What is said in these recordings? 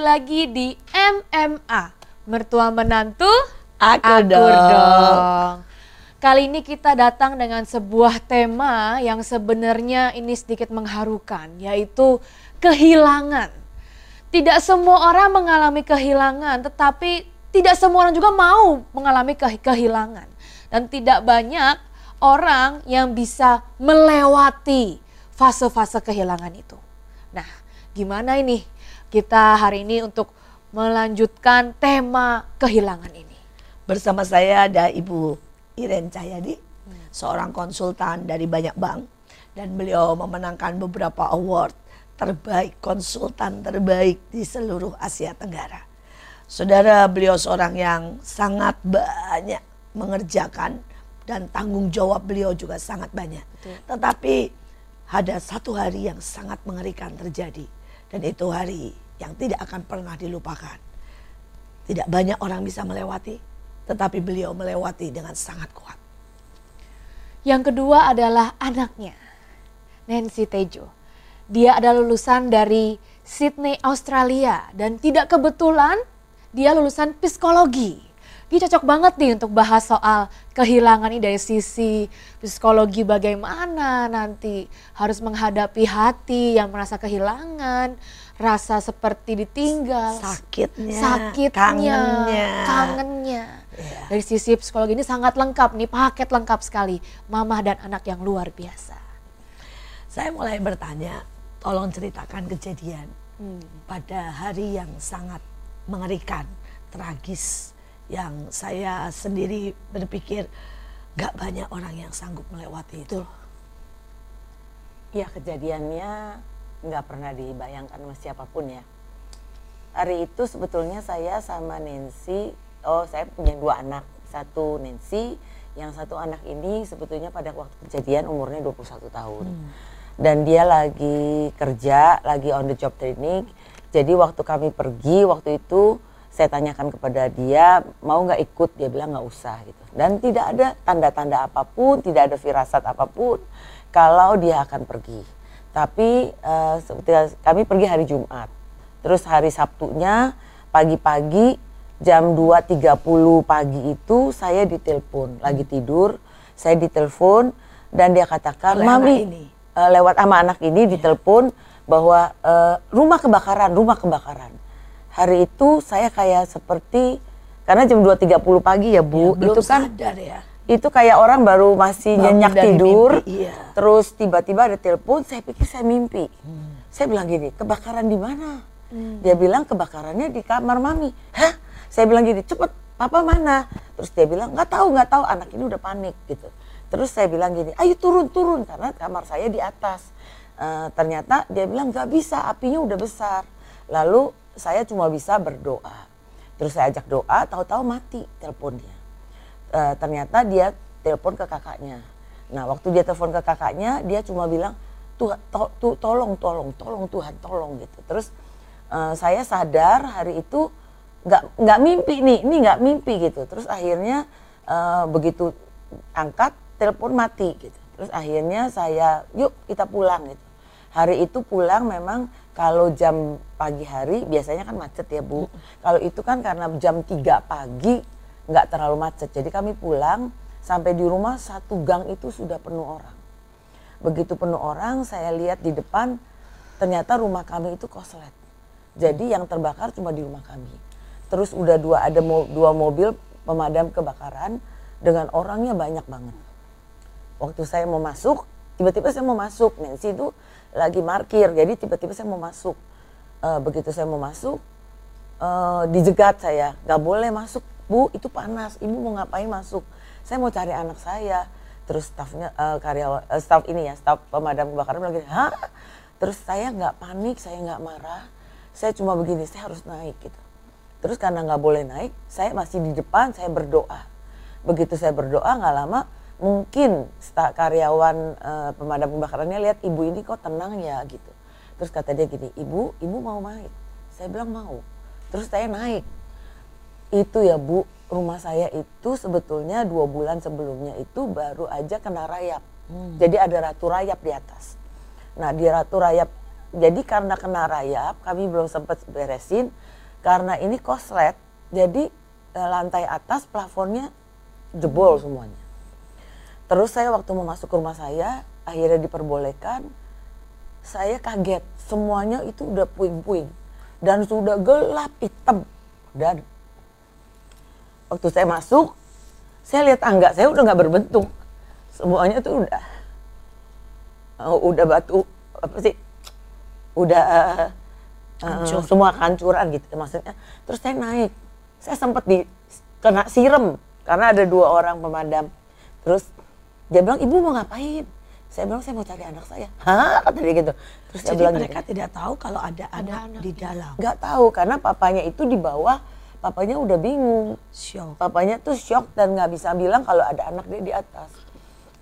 Kembali lagi di MMA Mertua Menantu Aku dong. Kali ini kita datang dengan sebuah tema yang sebenarnya ini sedikit mengharukan Yaitu kehilangan. Tidak semua orang mengalami kehilangan tetapi tidak semua orang juga mau mengalami ke kehilangan. Dan tidak banyak orang yang bisa melewati fase-fase kehilangan itu. Nah gimana ini kita hari ini untuk melanjutkan tema kehilangan ini. Bersama saya ada Ibu Iren Cahyadi, hmm. seorang konsultan dari banyak bank dan beliau memenangkan beberapa award terbaik konsultan terbaik di seluruh Asia Tenggara. Saudara beliau seorang yang sangat banyak mengerjakan dan tanggung jawab beliau juga sangat banyak. Betul. Tetapi ada satu hari yang sangat mengerikan terjadi dan itu hari yang tidak akan pernah dilupakan. Tidak banyak orang bisa melewati, tetapi beliau melewati dengan sangat kuat. Yang kedua adalah anaknya, Nancy Tejo. Dia adalah lulusan dari Sydney, Australia dan tidak kebetulan dia lulusan psikologi. Dia cocok banget nih untuk bahas soal kehilangan ini dari sisi psikologi bagaimana nanti harus menghadapi hati yang merasa kehilangan, rasa seperti ditinggal, sakitnya, sakitnya, kangennya, kangennya. Yeah. Dari sisi psikologi ini sangat lengkap nih, paket lengkap sekali, mama dan anak yang luar biasa. Saya mulai bertanya, tolong ceritakan kejadian hmm. pada hari yang sangat mengerikan, tragis yang saya sendiri berpikir gak banyak orang yang sanggup melewati itu. Ya kejadiannya nggak pernah dibayangkan sama siapa pun ya. Hari itu sebetulnya saya sama Nancy, oh saya punya dua anak, satu Nancy, yang satu anak ini sebetulnya pada waktu kejadian umurnya 21 tahun. Hmm. Dan dia lagi kerja, lagi on the job training. Jadi waktu kami pergi waktu itu saya tanyakan kepada dia mau nggak ikut? Dia bilang nggak usah gitu. Dan tidak ada tanda-tanda apa pun tidak ada firasat apa pun kalau dia akan pergi. Tapi uh, kami pergi hari Jumat. Terus hari Sabtunya pagi-pagi jam 2.30 pagi itu saya ditelepon. Lagi tidur saya ditelepon dan dia katakan mami ini. Uh, lewat ama anak ini ditelepon bahwa uh, rumah kebakaran rumah kebakaran hari itu saya kayak seperti karena jam 2.30 pagi ya Bu, ya, itu kan sadar ya. Itu kayak orang baru masih Bangun nyenyak tidur, mimpi, iya. terus tiba-tiba ada telepon, saya pikir saya mimpi. Hmm. Saya bilang gini, kebakaran di mana? Hmm. Dia bilang kebakarannya di kamar mami. Hah? Saya bilang gini, cepet, papa mana? Terus dia bilang nggak tahu, nggak tahu, anak ini udah panik gitu. Terus saya bilang gini, ayo turun, turun, karena kamar saya di atas. Uh, ternyata dia bilang nggak bisa, apinya udah besar. Lalu saya cuma bisa berdoa. Terus saya ajak doa, tahu-tahu mati teleponnya. E, ternyata dia telepon ke kakaknya. Nah, waktu dia telepon ke kakaknya, dia cuma bilang, Tuhan, to, to, tolong, tolong, tolong Tuhan, tolong gitu. Terus e, saya sadar hari itu nggak nggak mimpi nih, ini nggak mimpi gitu. Terus akhirnya e, begitu angkat, telepon mati gitu. Terus akhirnya saya, yuk kita pulang gitu. Hari itu pulang memang kalau jam pagi hari biasanya kan macet ya Bu. Kalau itu kan karena jam 3 pagi nggak terlalu macet. Jadi kami pulang sampai di rumah satu gang itu sudah penuh orang. Begitu penuh orang saya lihat di depan ternyata rumah kami itu koslet. Jadi yang terbakar cuma di rumah kami. Terus udah dua ada mo, dua mobil pemadam kebakaran dengan orangnya banyak banget. Waktu saya mau masuk, tiba-tiba saya mau masuk, Nancy itu lagi markir jadi tiba-tiba saya mau masuk uh, begitu saya mau masuk uh, dijegat saya. Nggak boleh masuk bu itu panas. Ibu mau ngapain masuk? Saya mau cari anak saya. Terus stafnya uh, karyawan uh, staff ini ya staff pemadam kebakaran bilang terus saya nggak panik saya nggak marah. Saya cuma begini saya harus naik gitu. Terus karena nggak boleh naik saya masih di depan saya berdoa. Begitu saya berdoa nggak lama mungkin karyawan uh, pemadam kebakarannya lihat ibu ini kok tenang ya gitu. Terus kata dia gini, ibu, ibu mau naik? Saya bilang mau. Terus saya naik. Itu ya bu, rumah saya itu sebetulnya dua bulan sebelumnya itu baru aja kena rayap. Hmm. Jadi ada ratu rayap di atas. Nah di ratu rayap jadi karena kena rayap kami belum sempat beresin karena ini koslet jadi eh, lantai atas plafonnya jebol semuanya terus saya waktu mau masuk ke rumah saya akhirnya diperbolehkan saya kaget. Semuanya itu udah puing-puing. Dan sudah gelap hitam. Dan waktu saya masuk saya lihat tangga saya udah nggak berbentuk. Semuanya tuh udah uh, udah batu apa sih? Udah uh, semua kancuran gitu maksudnya. Terus saya naik. Saya sempat di kena siram karena ada dua orang pemadam. Terus dia bilang ibu mau ngapain saya bilang saya mau cari anak saya hah kata dia gitu terus Jadi bilang mereka gitu. tidak tahu kalau ada, ada anak, di dalam nggak tahu karena papanya itu di bawah papanya udah bingung shock. papanya tuh shock dan nggak bisa bilang kalau ada anak dia di atas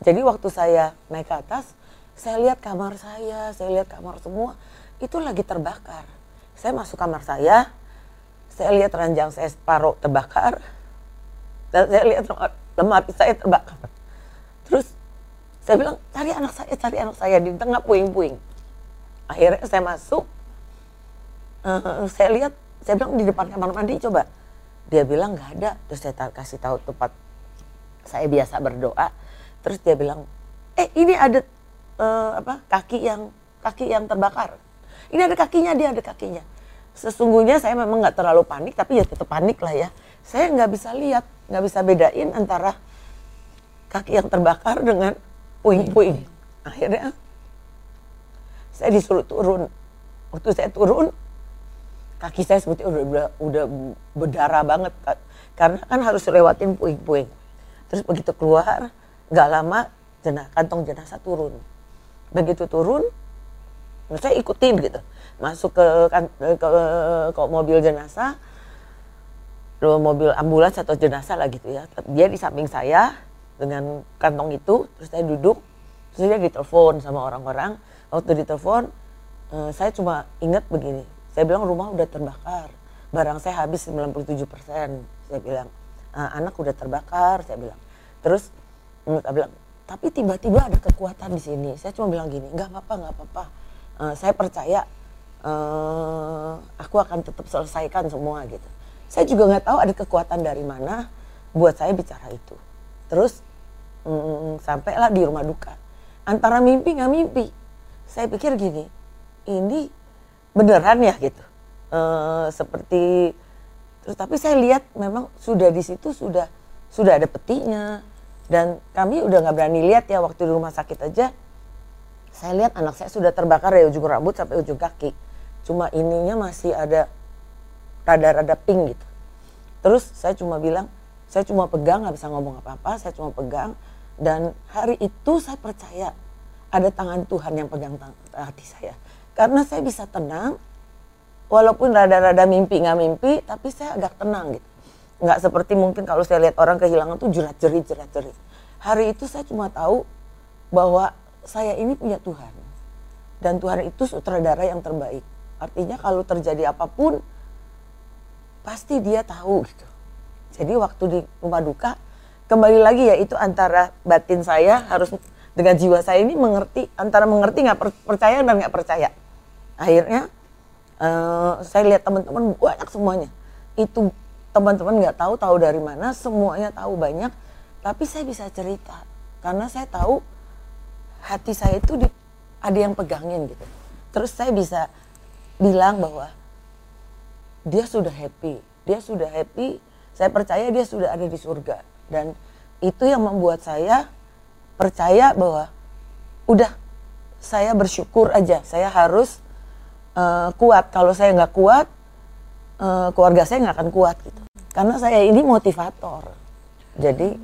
jadi waktu saya naik ke atas saya lihat kamar saya saya lihat kamar semua itu lagi terbakar. Saya masuk kamar saya, saya lihat ranjang saya separuh terbakar, dan saya lihat lemari saya terbakar. Terus saya bilang, cari anak saya, cari anak saya di tengah puing-puing. Akhirnya saya masuk, uh, saya lihat, saya bilang di depan kamar mandi coba. Dia bilang nggak ada, terus saya kasih tahu tempat saya biasa berdoa. Terus dia bilang, eh ini ada uh, apa kaki yang kaki yang terbakar ini ada kakinya, dia ada kakinya. Sesungguhnya saya memang nggak terlalu panik, tapi ya tetap panik lah ya. Saya nggak bisa lihat, nggak bisa bedain antara kaki yang terbakar dengan puing-puing. Akhirnya saya disuruh turun. Waktu saya turun, kaki saya seperti udah, udah, berdarah banget. Karena kan harus lewatin puing-puing. Terus begitu keluar, nggak lama jenah, kantong jenazah turun. Begitu turun, saya ikutin gitu masuk ke ke, ke, ke mobil jenazah mobil ambulans atau jenazah lah gitu ya dia di samping saya dengan kantong itu terus saya duduk terus dia ditelepon sama orang-orang. Waktu ditelepon uh, saya cuma ingat begini saya bilang rumah udah terbakar barang saya habis 97 persen saya bilang. Uh, anak udah terbakar saya bilang. Terus saya bilang tapi tiba-tiba ada kekuatan di sini. Saya cuma bilang gini nggak apa-apa nggak apa-apa. Uh, saya percaya aku akan tetap selesaikan semua gitu. Saya juga nggak tahu ada kekuatan dari mana buat saya bicara itu. Terus mm, sampailah di rumah duka. Antara mimpi nggak mimpi. Saya pikir gini, ini beneran ya gitu. Uh, seperti terus tapi saya lihat memang sudah di situ sudah sudah ada petinya dan kami udah nggak berani lihat ya waktu di rumah sakit aja saya lihat anak saya sudah terbakar dari ujung rambut sampai ujung kaki. Cuma ininya masih ada rada-rada pink gitu. Terus saya cuma bilang, saya cuma pegang, nggak bisa ngomong apa-apa, saya cuma pegang. Dan hari itu saya percaya ada tangan Tuhan yang pegang hati saya. Karena saya bisa tenang, walaupun rada-rada mimpi nggak mimpi, tapi saya agak tenang gitu. Nggak seperti mungkin kalau saya lihat orang kehilangan tuh jerat-jerit, jerat-jerit. Hari itu saya cuma tahu bahwa saya ini punya Tuhan. Dan Tuhan itu sutradara yang terbaik. Artinya kalau terjadi apa pun, pasti dia tahu gitu. Jadi waktu di rumah duka, kembali lagi ya itu antara batin saya harus dengan jiwa saya ini mengerti, antara mengerti nggak percaya dan nggak percaya. Akhirnya uh, saya lihat teman-teman banyak semuanya. Itu teman-teman nggak tahu tahu dari mana, semuanya tahu banyak, tapi saya bisa cerita karena saya tahu hati saya itu di, ada yang pegangin gitu. Terus saya bisa bilang bahwa dia sudah happy, dia sudah happy. Saya percaya dia sudah ada di surga dan itu yang membuat saya percaya bahwa udah saya bersyukur aja. Saya harus uh, kuat. Kalau saya nggak kuat, uh, keluarga saya nggak akan kuat gitu. Karena saya ini motivator. Jadi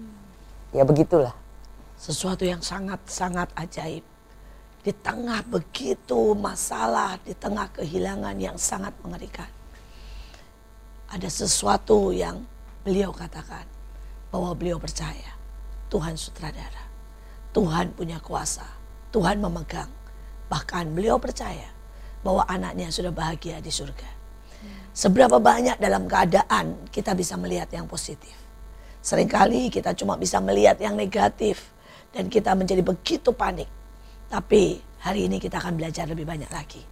ya begitulah sesuatu yang sangat-sangat ajaib. Di tengah begitu masalah, di tengah kehilangan yang sangat mengerikan. Ada sesuatu yang beliau katakan bahwa beliau percaya Tuhan sutradara. Tuhan punya kuasa. Tuhan memegang. Bahkan beliau percaya bahwa anaknya sudah bahagia di surga. Seberapa banyak dalam keadaan kita bisa melihat yang positif. Seringkali kita cuma bisa melihat yang negatif dan kita menjadi begitu panik. Tapi hari ini kita akan belajar lebih banyak lagi.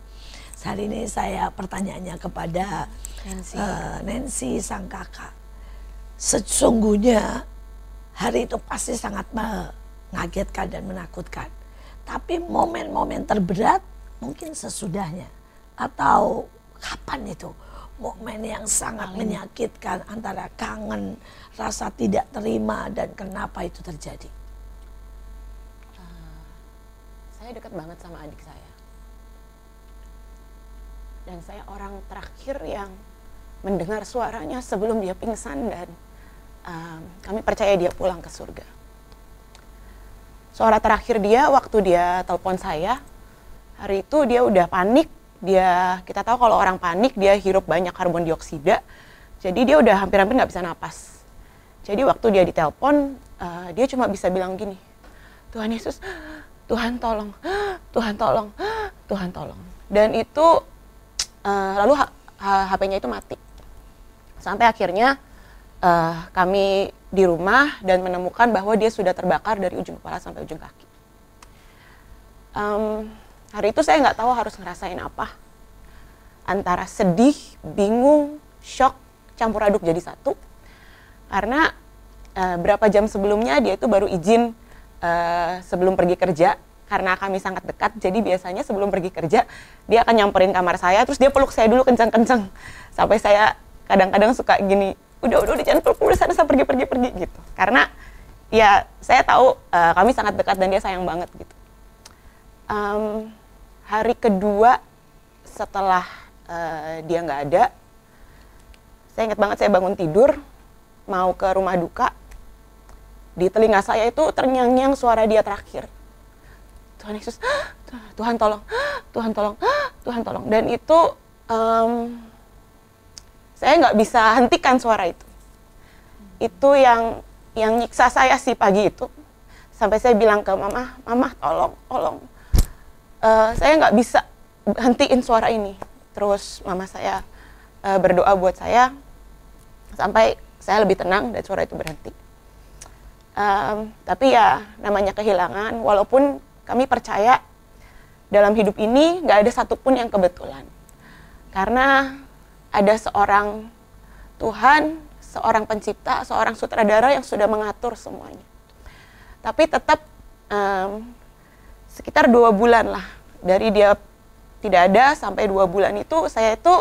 Hari ini saya pertanyaannya kepada Nancy, uh, Nancy sang kakak. Sesungguhnya hari itu pasti sangat mengagetkan dan menakutkan. Tapi momen-momen terberat mungkin sesudahnya atau kapan itu momen yang sangat menyakitkan antara kangen, rasa tidak terima dan kenapa itu terjadi? Uh, saya dekat banget sama adik saya dan saya orang terakhir yang mendengar suaranya sebelum dia pingsan dan um, kami percaya dia pulang ke surga. Suara terakhir dia waktu dia telepon saya hari itu dia udah panik dia kita tahu kalau orang panik dia hirup banyak karbon dioksida jadi dia udah hampir-hampir nggak bisa napas jadi waktu dia ditelepon uh, dia cuma bisa bilang gini Tuhan Yesus Tuhan tolong Tuhan tolong Tuhan tolong dan itu uh, lalu HP-nya itu mati sampai akhirnya uh, kami di rumah dan menemukan bahwa dia sudah terbakar dari ujung kepala sampai ujung kaki. Um, hari itu saya nggak tahu harus ngerasain apa. Antara sedih bingung shock campur aduk jadi satu. Karena uh, berapa jam sebelumnya dia itu baru izin uh, sebelum pergi kerja. Karena kami sangat dekat jadi biasanya sebelum pergi kerja dia akan nyamperin kamar saya terus dia peluk saya dulu kencang-kencang. Sampai saya kadang-kadang suka gini udah udah udah jangan dulu sana saya pergi pergi pergi gitu. Karena ya saya tahu uh, kami sangat dekat dan dia sayang banget gitu. Um, hari kedua setelah uh, dia nggak ada saya ingat banget saya bangun tidur mau ke rumah duka di telinga saya itu ternyanyi suara dia terakhir. Tuhan Yesus Tuhan tolong Tuhan tolong Tuhan tolong. Dan itu um, saya nggak bisa hentikan suara itu. Itu yang yang nyiksa saya sih pagi itu. Sampai saya bilang ke mama mama tolong tolong. Uh, saya nggak bisa hentiin suara ini. Terus mama saya uh, berdoa buat saya sampai saya lebih tenang dan suara itu berhenti. Um, tapi ya namanya kehilangan walaupun kami percaya dalam hidup ini nggak ada satupun yang kebetulan. Karena ada seorang Tuhan, seorang pencipta, seorang sutradara yang sudah mengatur semuanya. Tapi tetap um, sekitar dua bulan lah dari dia tidak ada sampai dua bulan itu saya itu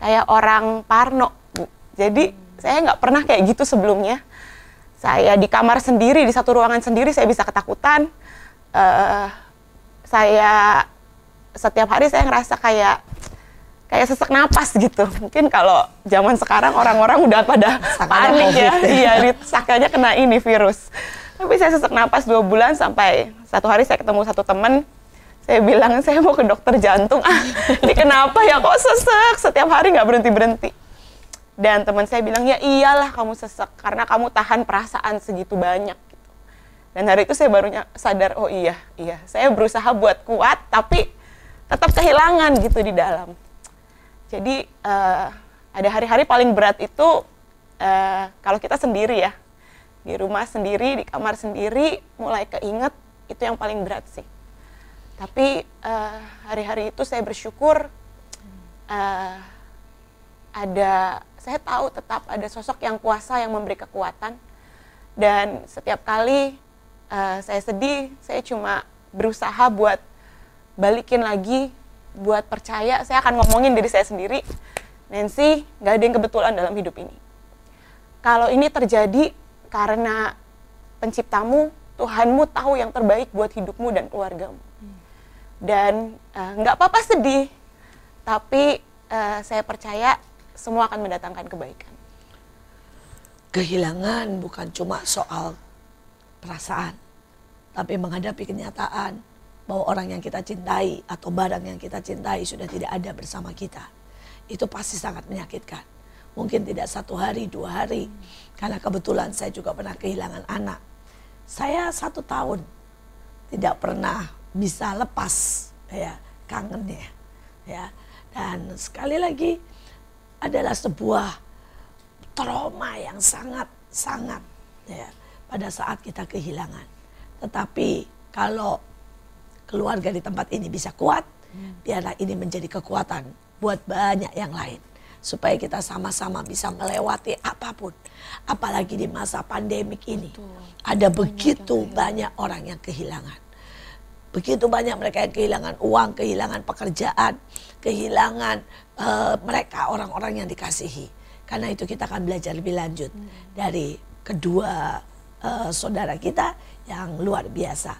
kayak orang parno bu. Jadi saya nggak pernah kayak gitu sebelumnya. Saya di kamar sendiri di satu ruangan sendiri saya bisa ketakutan uh, saya setiap hari saya ngerasa kayak kayak sesak napas gitu. Mungkin kalau zaman sekarang orang-orang udah pada panik ya, iya, sakanya kena ini virus. Tapi saya sesak napas dua bulan sampai satu hari saya ketemu satu teman, saya bilang saya mau ke dokter jantung. Ah, ini kenapa ya kok sesak? Setiap hari nggak berhenti berhenti. Dan teman saya bilang ya iyalah kamu sesak karena kamu tahan perasaan segitu banyak dan hari itu saya barunya sadar, oh iya, iya, saya berusaha buat kuat, tapi tetap kehilangan gitu di dalam. Jadi uh, ada hari-hari paling berat itu uh, kalau kita sendiri ya, di rumah sendiri, di kamar sendiri, mulai keinget itu yang paling berat sih. Tapi uh, hari-hari itu saya bersyukur uh, ada, saya tahu tetap ada sosok yang kuasa yang memberi kekuatan dan setiap kali uh, saya sedih saya cuma berusaha buat balikin lagi buat percaya saya akan ngomongin diri saya sendiri. Nancy nggak ada yang kebetulan dalam hidup ini. Kalau ini terjadi karena penciptamu Tuhanmu tahu yang terbaik buat hidupmu dan keluargamu. Dan uh, nggak apa-apa sedih tapi uh, saya percaya semua akan mendatangkan kebaikan. Kehilangan bukan cuma soal perasaan, tapi menghadapi kenyataan bahwa orang yang kita cintai atau barang yang kita cintai sudah tidak ada bersama kita. Itu pasti sangat menyakitkan. Mungkin tidak satu hari, dua hari. Karena kebetulan saya juga pernah kehilangan anak. Saya satu tahun tidak pernah bisa lepas ya kangennya. Ya. Dan sekali lagi adalah sebuah trauma yang sangat sangat ya pada saat kita kehilangan. Tetapi kalau keluarga di tempat ini bisa kuat, biarlah ini menjadi kekuatan buat banyak yang lain supaya kita sama-sama bisa melewati apa pun. Apalagi di masa pandemik ini. Ada begitu banyak orang yang kehilangan. Begitu banyak mereka yang kehilangan uang, kehilangan pekerjaan, kehilangan uh, mereka orang-orang yang dikasihi. Karena itu kita akan belajar lebih lanjut dari kedua uh, saudara kita yang luar biasa.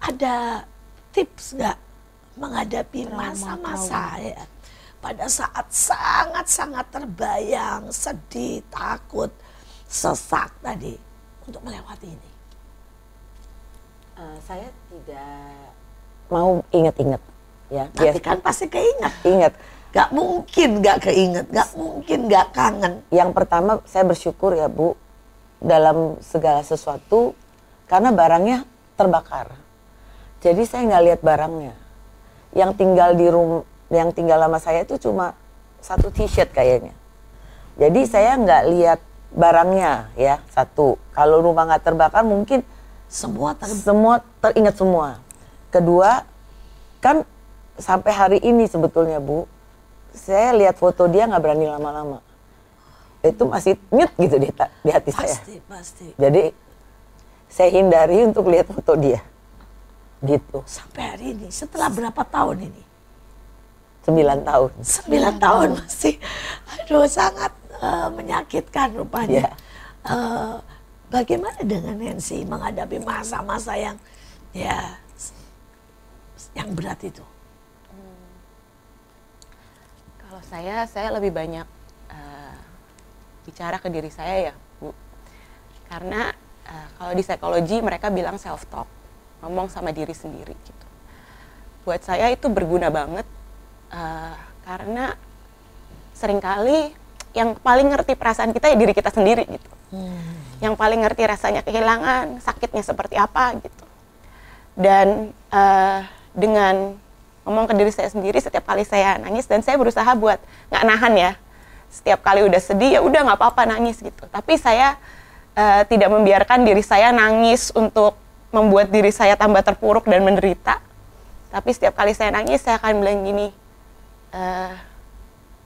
Ada tips nggak menghadapi masa-masa ya? pada saat sangat-sangat terbayang, sedih, takut, sesak tadi untuk melewati ini? Uh, saya tidak mau inget-inget ya. Tapi kan pasti keinget. Ingat. Gak mungkin gak keinget, gak mungkin gak kangen. Yang pertama saya bersyukur ya Bu dalam segala sesuatu karena barangnya terbakar. Jadi saya nggak lihat barangnya. Yang tinggal di rumah yang tinggal sama saya itu cuma satu t-shirt kayaknya. Jadi saya nggak lihat barangnya ya satu. Kalau rumah nggak terbakar mungkin semua ter semua teringat semua. Kedua kan sampai hari ini sebetulnya bu, saya lihat foto dia nggak berani lama-lama. Itu masih nyet gitu di, di hati pasti, saya. Pasti pasti. Jadi saya hindari untuk lihat foto dia. Gitu. Sampai hari ini, setelah berapa tahun ini? Sembilan tahun. Sembilan tahun masih, aduh sangat uh, menyakitkan rupanya. Yeah. Uh, bagaimana dengan Nancy menghadapi masa-masa yang ya yang berat itu? Hmm. Kalau saya, saya lebih banyak uh, bicara ke diri saya ya, Bu. Karena uh, kalau di psikologi mereka bilang self talk, ngomong sama diri sendiri gitu. Buat saya itu berguna banget uh, karena sering kali yang paling ngerti perasaan kita ya diri kita sendiri gitu hmm. yang paling ngerti rasanya kehilangan sakitnya seperti apa gitu dan uh, dengan ngomong ke diri saya sendiri setiap kali saya nangis dan saya berusaha buat nggak nahan ya setiap kali udah sedih ya udah nggak apa-apa nangis gitu tapi saya uh, tidak membiarkan diri saya nangis untuk membuat diri saya tambah terpuruk dan menderita tapi setiap kali saya nangis saya akan bilang gini uh,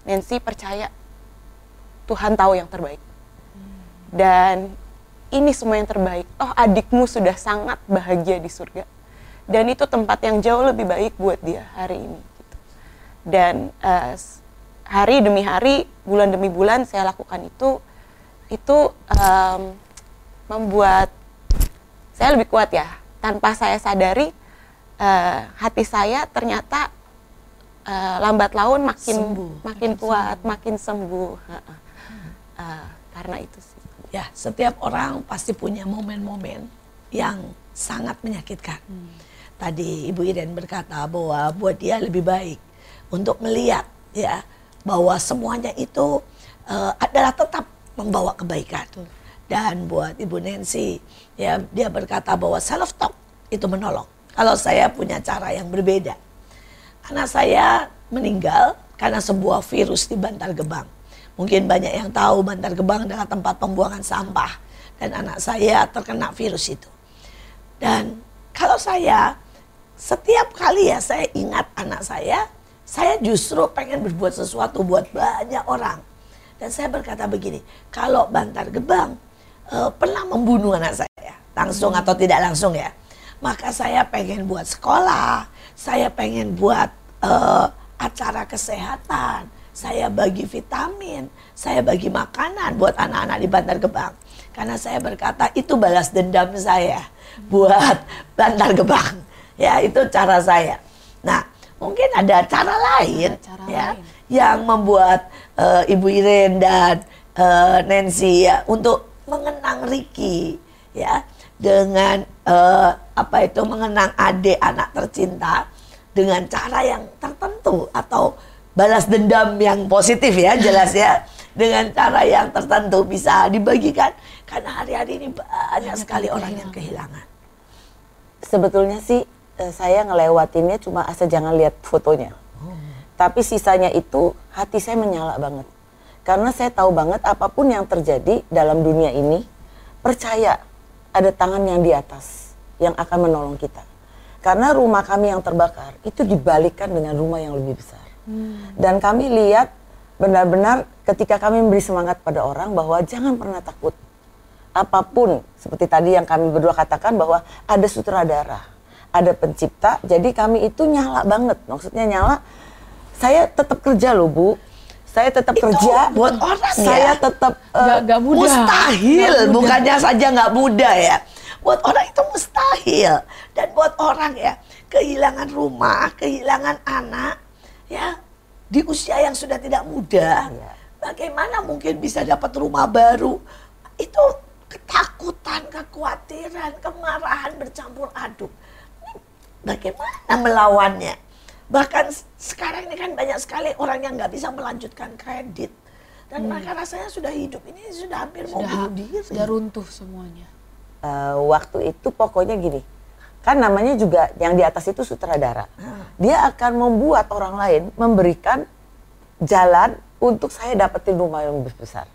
Nancy percaya Tuhan tahu yang terbaik. Dan ini semua yang terbaik. Oh, adikmu sudah sangat bahagia di surga. Dan itu tempat yang jauh lebih baik buat dia hari ini. Gitu. Dan uh, hari demi hari, bulan demi bulan saya lakukan itu, itu um, membuat saya lebih kuat ya. Tanpa saya sadari, uh, hati saya ternyata uh, lambat laun makin sembuh. makin kuat, sembuh. makin sembuh. Uh, uh, karena itu sih. Ya, setiap orang pasti punya momen-momen yang sangat menyakitkan. Hmm. Tadi Ibu Iren berkata bahwa buat dia lebih baik untuk melihat ya bahwa semuanya itu uh, adalah tetap membawa kebaikan. Betul. Dan buat Ibu Nancy ya dia berkata bahwa self talk itu menolong. Kalau saya punya cara yang berbeda Anak saya meninggal karena sebuah virus di Bantar Gebang. Mungkin banyak yang tahu Bantar Gebang adalah tempat pembuangan sampah. Dan anak saya terkena virus itu. Dan kalau saya, setiap kali ya saya ingat anak saya, saya justru pengen berbuat sesuatu buat banyak orang. Dan saya berkata begini, kalau Bantar Gebang uh, pernah membunuh anak saya, langsung atau tidak langsung ya, maka saya pengen buat sekolah, saya pengen buat uh, acara kesehatan, saya bagi vitamin, saya bagi makanan buat anak-anak di Bantar Gebang. Karena saya berkata itu balas dendam saya buat Bantar Gebang. Ya, itu cara saya. Nah, mungkin ada cara lain cara ya lain. yang membuat uh, Ibu Iren dan uh, Nancy ya untuk mengenang Ricky ya dengan uh, apa itu mengenang adik anak tercinta dengan cara yang tertentu atau balas dendam yang positif ya jelas ya dengan cara yang tertentu bisa dibagikan karena hari-hari ini banyak sekali orang yang kehilangan. Sebetulnya sih eh, saya ngelewatinnya cuma asal jangan lihat fotonya. Oh. Tapi sisanya itu hati saya menyala banget. Karena saya tahu banget apa pun yang terjadi dalam dunia ini, percaya ada tangan yang di atas yang akan menolong kita. Karena rumah kami yang terbakar itu dibalikkan dengan rumah yang lebih besar. Hmm. Dan kami lihat benar-benar ketika kami memberi semangat pada orang bahwa jangan pernah takut. Apa pun seperti tadi yang kami berdua katakan bahwa ada sutradara, ada pencipta. Jadi kami itu nyala banget. Maksudnya nyala saya tetap kerja loh, Bu saya tetap itu kerja. buat orang saya ya. tetap uh, gak, gak mudah. mustahil. Gak bukannya saja nggak mudah ya. Buat orang itu mustahil. Dan buat orang ya kehilangan rumah kehilangan anak ya di usia yang sudah tidak muda ya. bagaimana mungkin bisa dapat rumah baru? Itu ketakutan kekhawatiran kemarahan bercampur aduk. Bagaimana melawannya Bahkan sekarang ini kan banyak sekali orang yang nggak bisa melanjutkan kredit. Dan hmm. mereka rasanya sudah hidup ini sudah hampir sudah, mau bunuh diri. Sudah runtuh semuanya. Uh, waktu itu pokoknya gini, kan namanya juga yang di atas itu sutradara. Hmm. Dia akan membuat orang lain memberikan jalan untuk saya dapetin rumah yang lebih besar.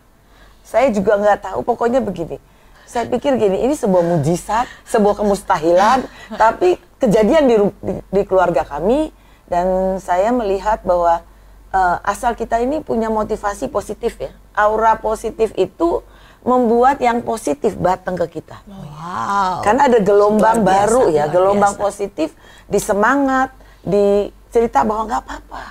Saya juga nggak tahu, pokoknya begini. Saya pikir gini, ini sebuah mujizat, sebuah kemustahilan, tapi kejadian di, di, di keluarga kami dan saya melihat bahwa uh, asal kita ini punya motivasi positif ya. Aura positif itu membuat yang positif datang ke kita. Wow. Karena ada gelombang biasa, baru ya gelombang biasa. positif di semangat di cerita bahwa nggak apa-apa.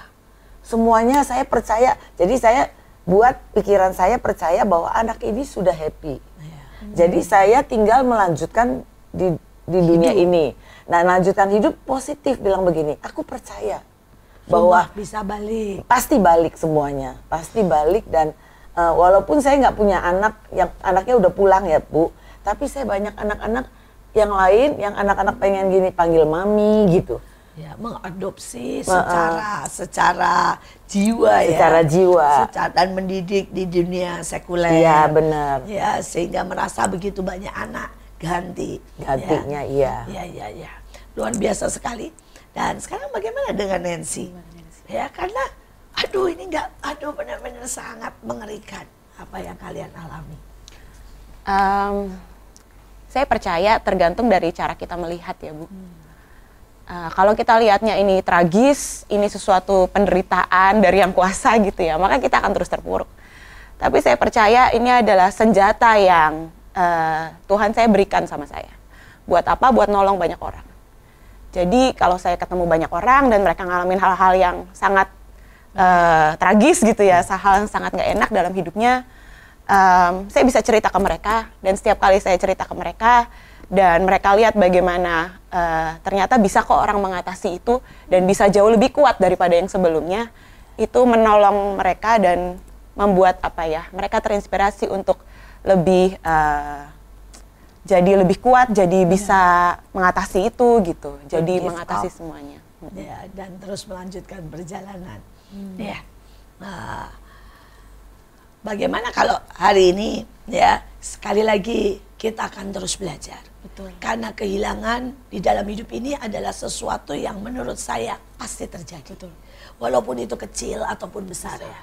Semuanya saya percaya. Jadi saya buat pikiran saya percaya bahwa anak ini sudah happy. Ya. jadi saya tinggal melanjutkan di di dunia ini Nah, lanjutan hidup positif bilang begini, aku percaya bahwa Sumpah bisa balik. Pasti balik semuanya, pasti balik dan uh, walaupun saya nggak punya anak yang anaknya udah pulang ya bu, tapi saya banyak anak-anak yang lain yang anak-anak pengen gini panggil mami gitu. Ya, mengadopsi secara uh, secara jiwa secara ya. Secara jiwa. Secara dan mendidik di dunia sekuler. Iya, benar. Ya, sehingga merasa begitu banyak anak ganti. Gantinya ya. iya. Iya, iya, iya. Luar biasa sekali. Dan sekarang bagaimana dengan Nancy? Ya, karena aduh ini enggak, aduh benar-benar sangat mengerikan apa yang kalian alami. Um, saya percaya tergantung dari cara kita melihat ya, Bu. Hmm. Uh, kalau kita lihatnya ini tragis, ini sesuatu penderitaan dari yang kuasa gitu ya, maka kita akan terus terpuruk. Tapi saya percaya ini adalah senjata yang uh, Tuhan saya berikan sama saya. Buat apa? Buat nolong banyak orang. Jadi kalau saya ketemu banyak orang dan mereka ngalamin hal-hal yang sangat uh, tragis gitu ya, hal yang sangat nggak enak dalam hidupnya, um, saya bisa cerita ke mereka dan setiap kali saya cerita ke mereka dan mereka lihat bagaimana uh, ternyata bisa kok orang mengatasi itu dan bisa jauh lebih kuat daripada yang sebelumnya, itu menolong mereka dan membuat apa ya mereka terinspirasi untuk lebih uh, jadi lebih kuat, jadi bisa mengatasi itu gitu, jadi mengatasi up. semuanya. Ya, dan terus melanjutkan perjalanan. Hmm. Ya. Nah, bagaimana kalau hari ini ya sekali lagi kita akan terus belajar. Betul. Karena kehilangan di dalam hidup ini adalah sesuatu yang menurut saya pasti terjadi. Betul. Walaupun itu kecil ataupun besar, besar. ya.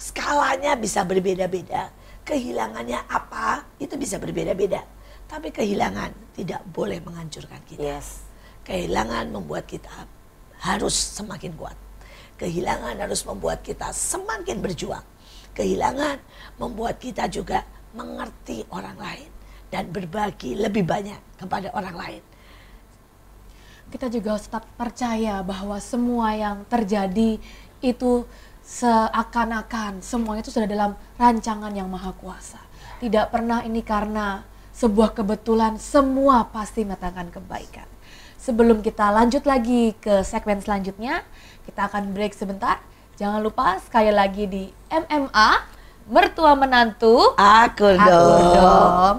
Skalanya bisa berbeda-beda kehilangannya apa itu bisa berbeda-beda. Tapi kehilangan tidak boleh menghancurkan kita. Yes. Kehilangan membuat kita harus semakin kuat. Kehilangan harus membuat kita semakin berjuang. Kehilangan membuat kita juga mengerti orang lain dan berbagi lebih banyak kepada orang lain. Kita juga harus tetap percaya bahwa semua yang terjadi itu seakan-akan semuanya itu sudah dalam rancangan yang maha kuasa. Tidak pernah ini karena sebuah kebetulan, semua pasti mendatangkan kebaikan. Sebelum kita lanjut lagi ke segmen selanjutnya, kita akan break sebentar. Jangan lupa sekali lagi di MMA, mertua menantu. Aku, aku dong. dong.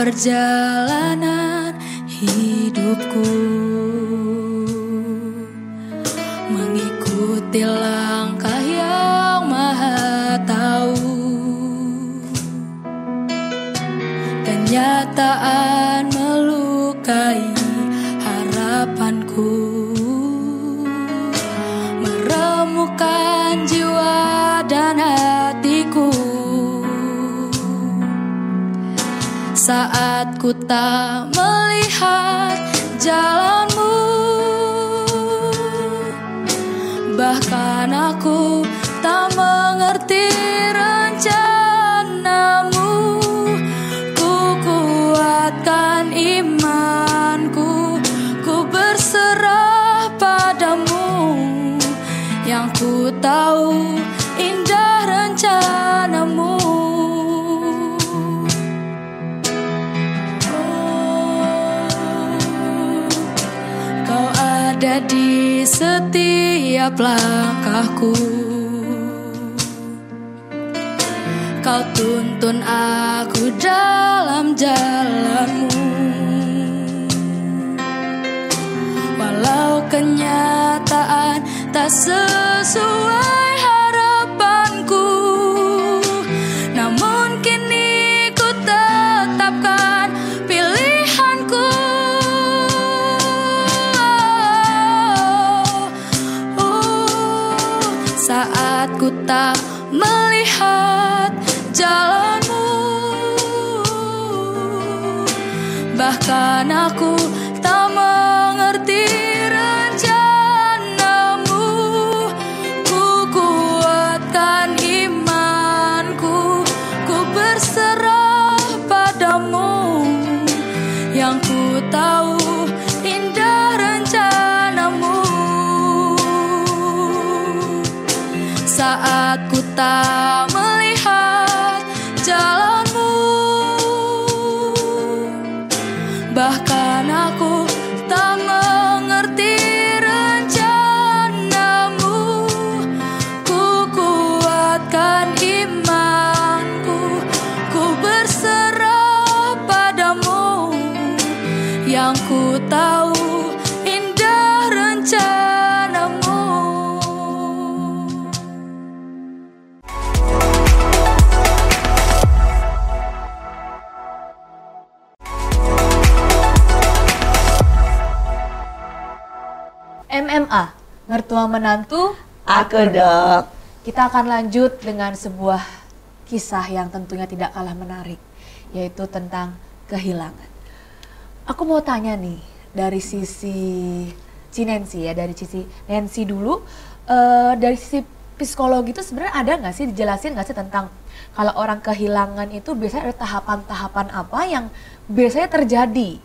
Perjalanan ku tak melihat jalanmu setiap langkahku. Kau tuntun aku dalam jalanmu. Walau kenyataan tak sesuai Bahkan aku tak mengerti rencanamu. Ku kuatkan imanku. Ku berserah padamu. Yang ku tahu indah rencanamu. Saat ku tak mertua menantu. Aku dok. Kita akan lanjut dengan sebuah kisah yang tentunya tidak kalah menarik, yaitu tentang kehilangan. Aku mau tanya nih, dari sisi si Nancy ya, dari sisi Nancy dulu, eh, dari sisi psikologi itu sebenarnya ada nggak sih dijelasin nggak sih tentang kalau orang kehilangan itu biasanya ada tahapan-tahapan apa yang biasanya terjadi?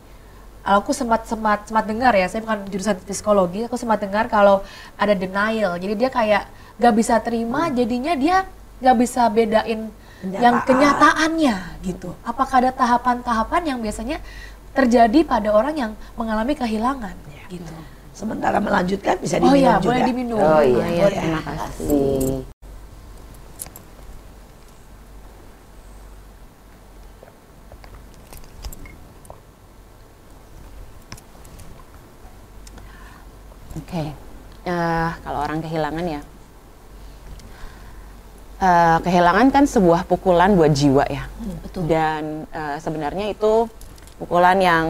Aku sempat sempat sempat dengar ya, saya bukan jurusan psikologi, aku sempat dengar kalau ada denial. Jadi dia kayak gak bisa terima, jadinya dia gak bisa bedain yang Kenyataan. kenyataannya gitu. Apakah ada tahapan-tahapan yang biasanya terjadi pada orang yang mengalami kehilangan gitu? Sementara melanjutkan bisa Oh diminum ya, juga. boleh diminum. Oh iya, Boleh. terima kasih. Oke, Eh, kalau orang kehilangan ya, Eh, kehilangan kan sebuah pukulan buat jiwa ya. betul. Dan eh, sebenarnya itu pukulan yang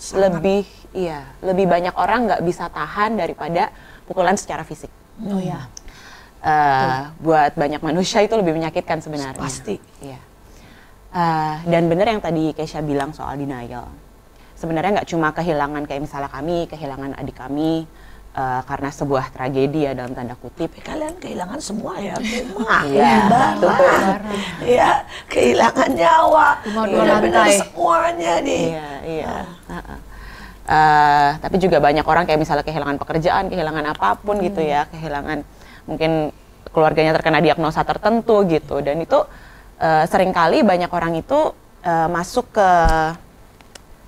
Sangat. lebih, iya, lebih banyak orang nggak bisa tahan daripada pukulan secara fisik. Oh ya. Eh, buat banyak manusia itu lebih menyakitkan sebenarnya. Pasti. Iya. Eh, dan benar yang tadi Keisha bilang soal denial. Sebenarnya nggak cuma kehilangan kayak misalnya kami, kehilangan adik kami eh, karena sebuah tragedi ya dalam tanda kutip. Tapi kalian kehilangan semua ya rumah, Iya, barang, ya kehilangan nyawa, dua benar-benar semuanya nih. Iya, iya. Heeh. Eh, tapi juga banyak orang kayak misalnya kehilangan pekerjaan, kehilangan apa pun gitu ya, kehilangan mungkin keluarganya terkena diagnosa tertentu gitu, dan itu eh, sering kali banyak orang itu eh, masuk ke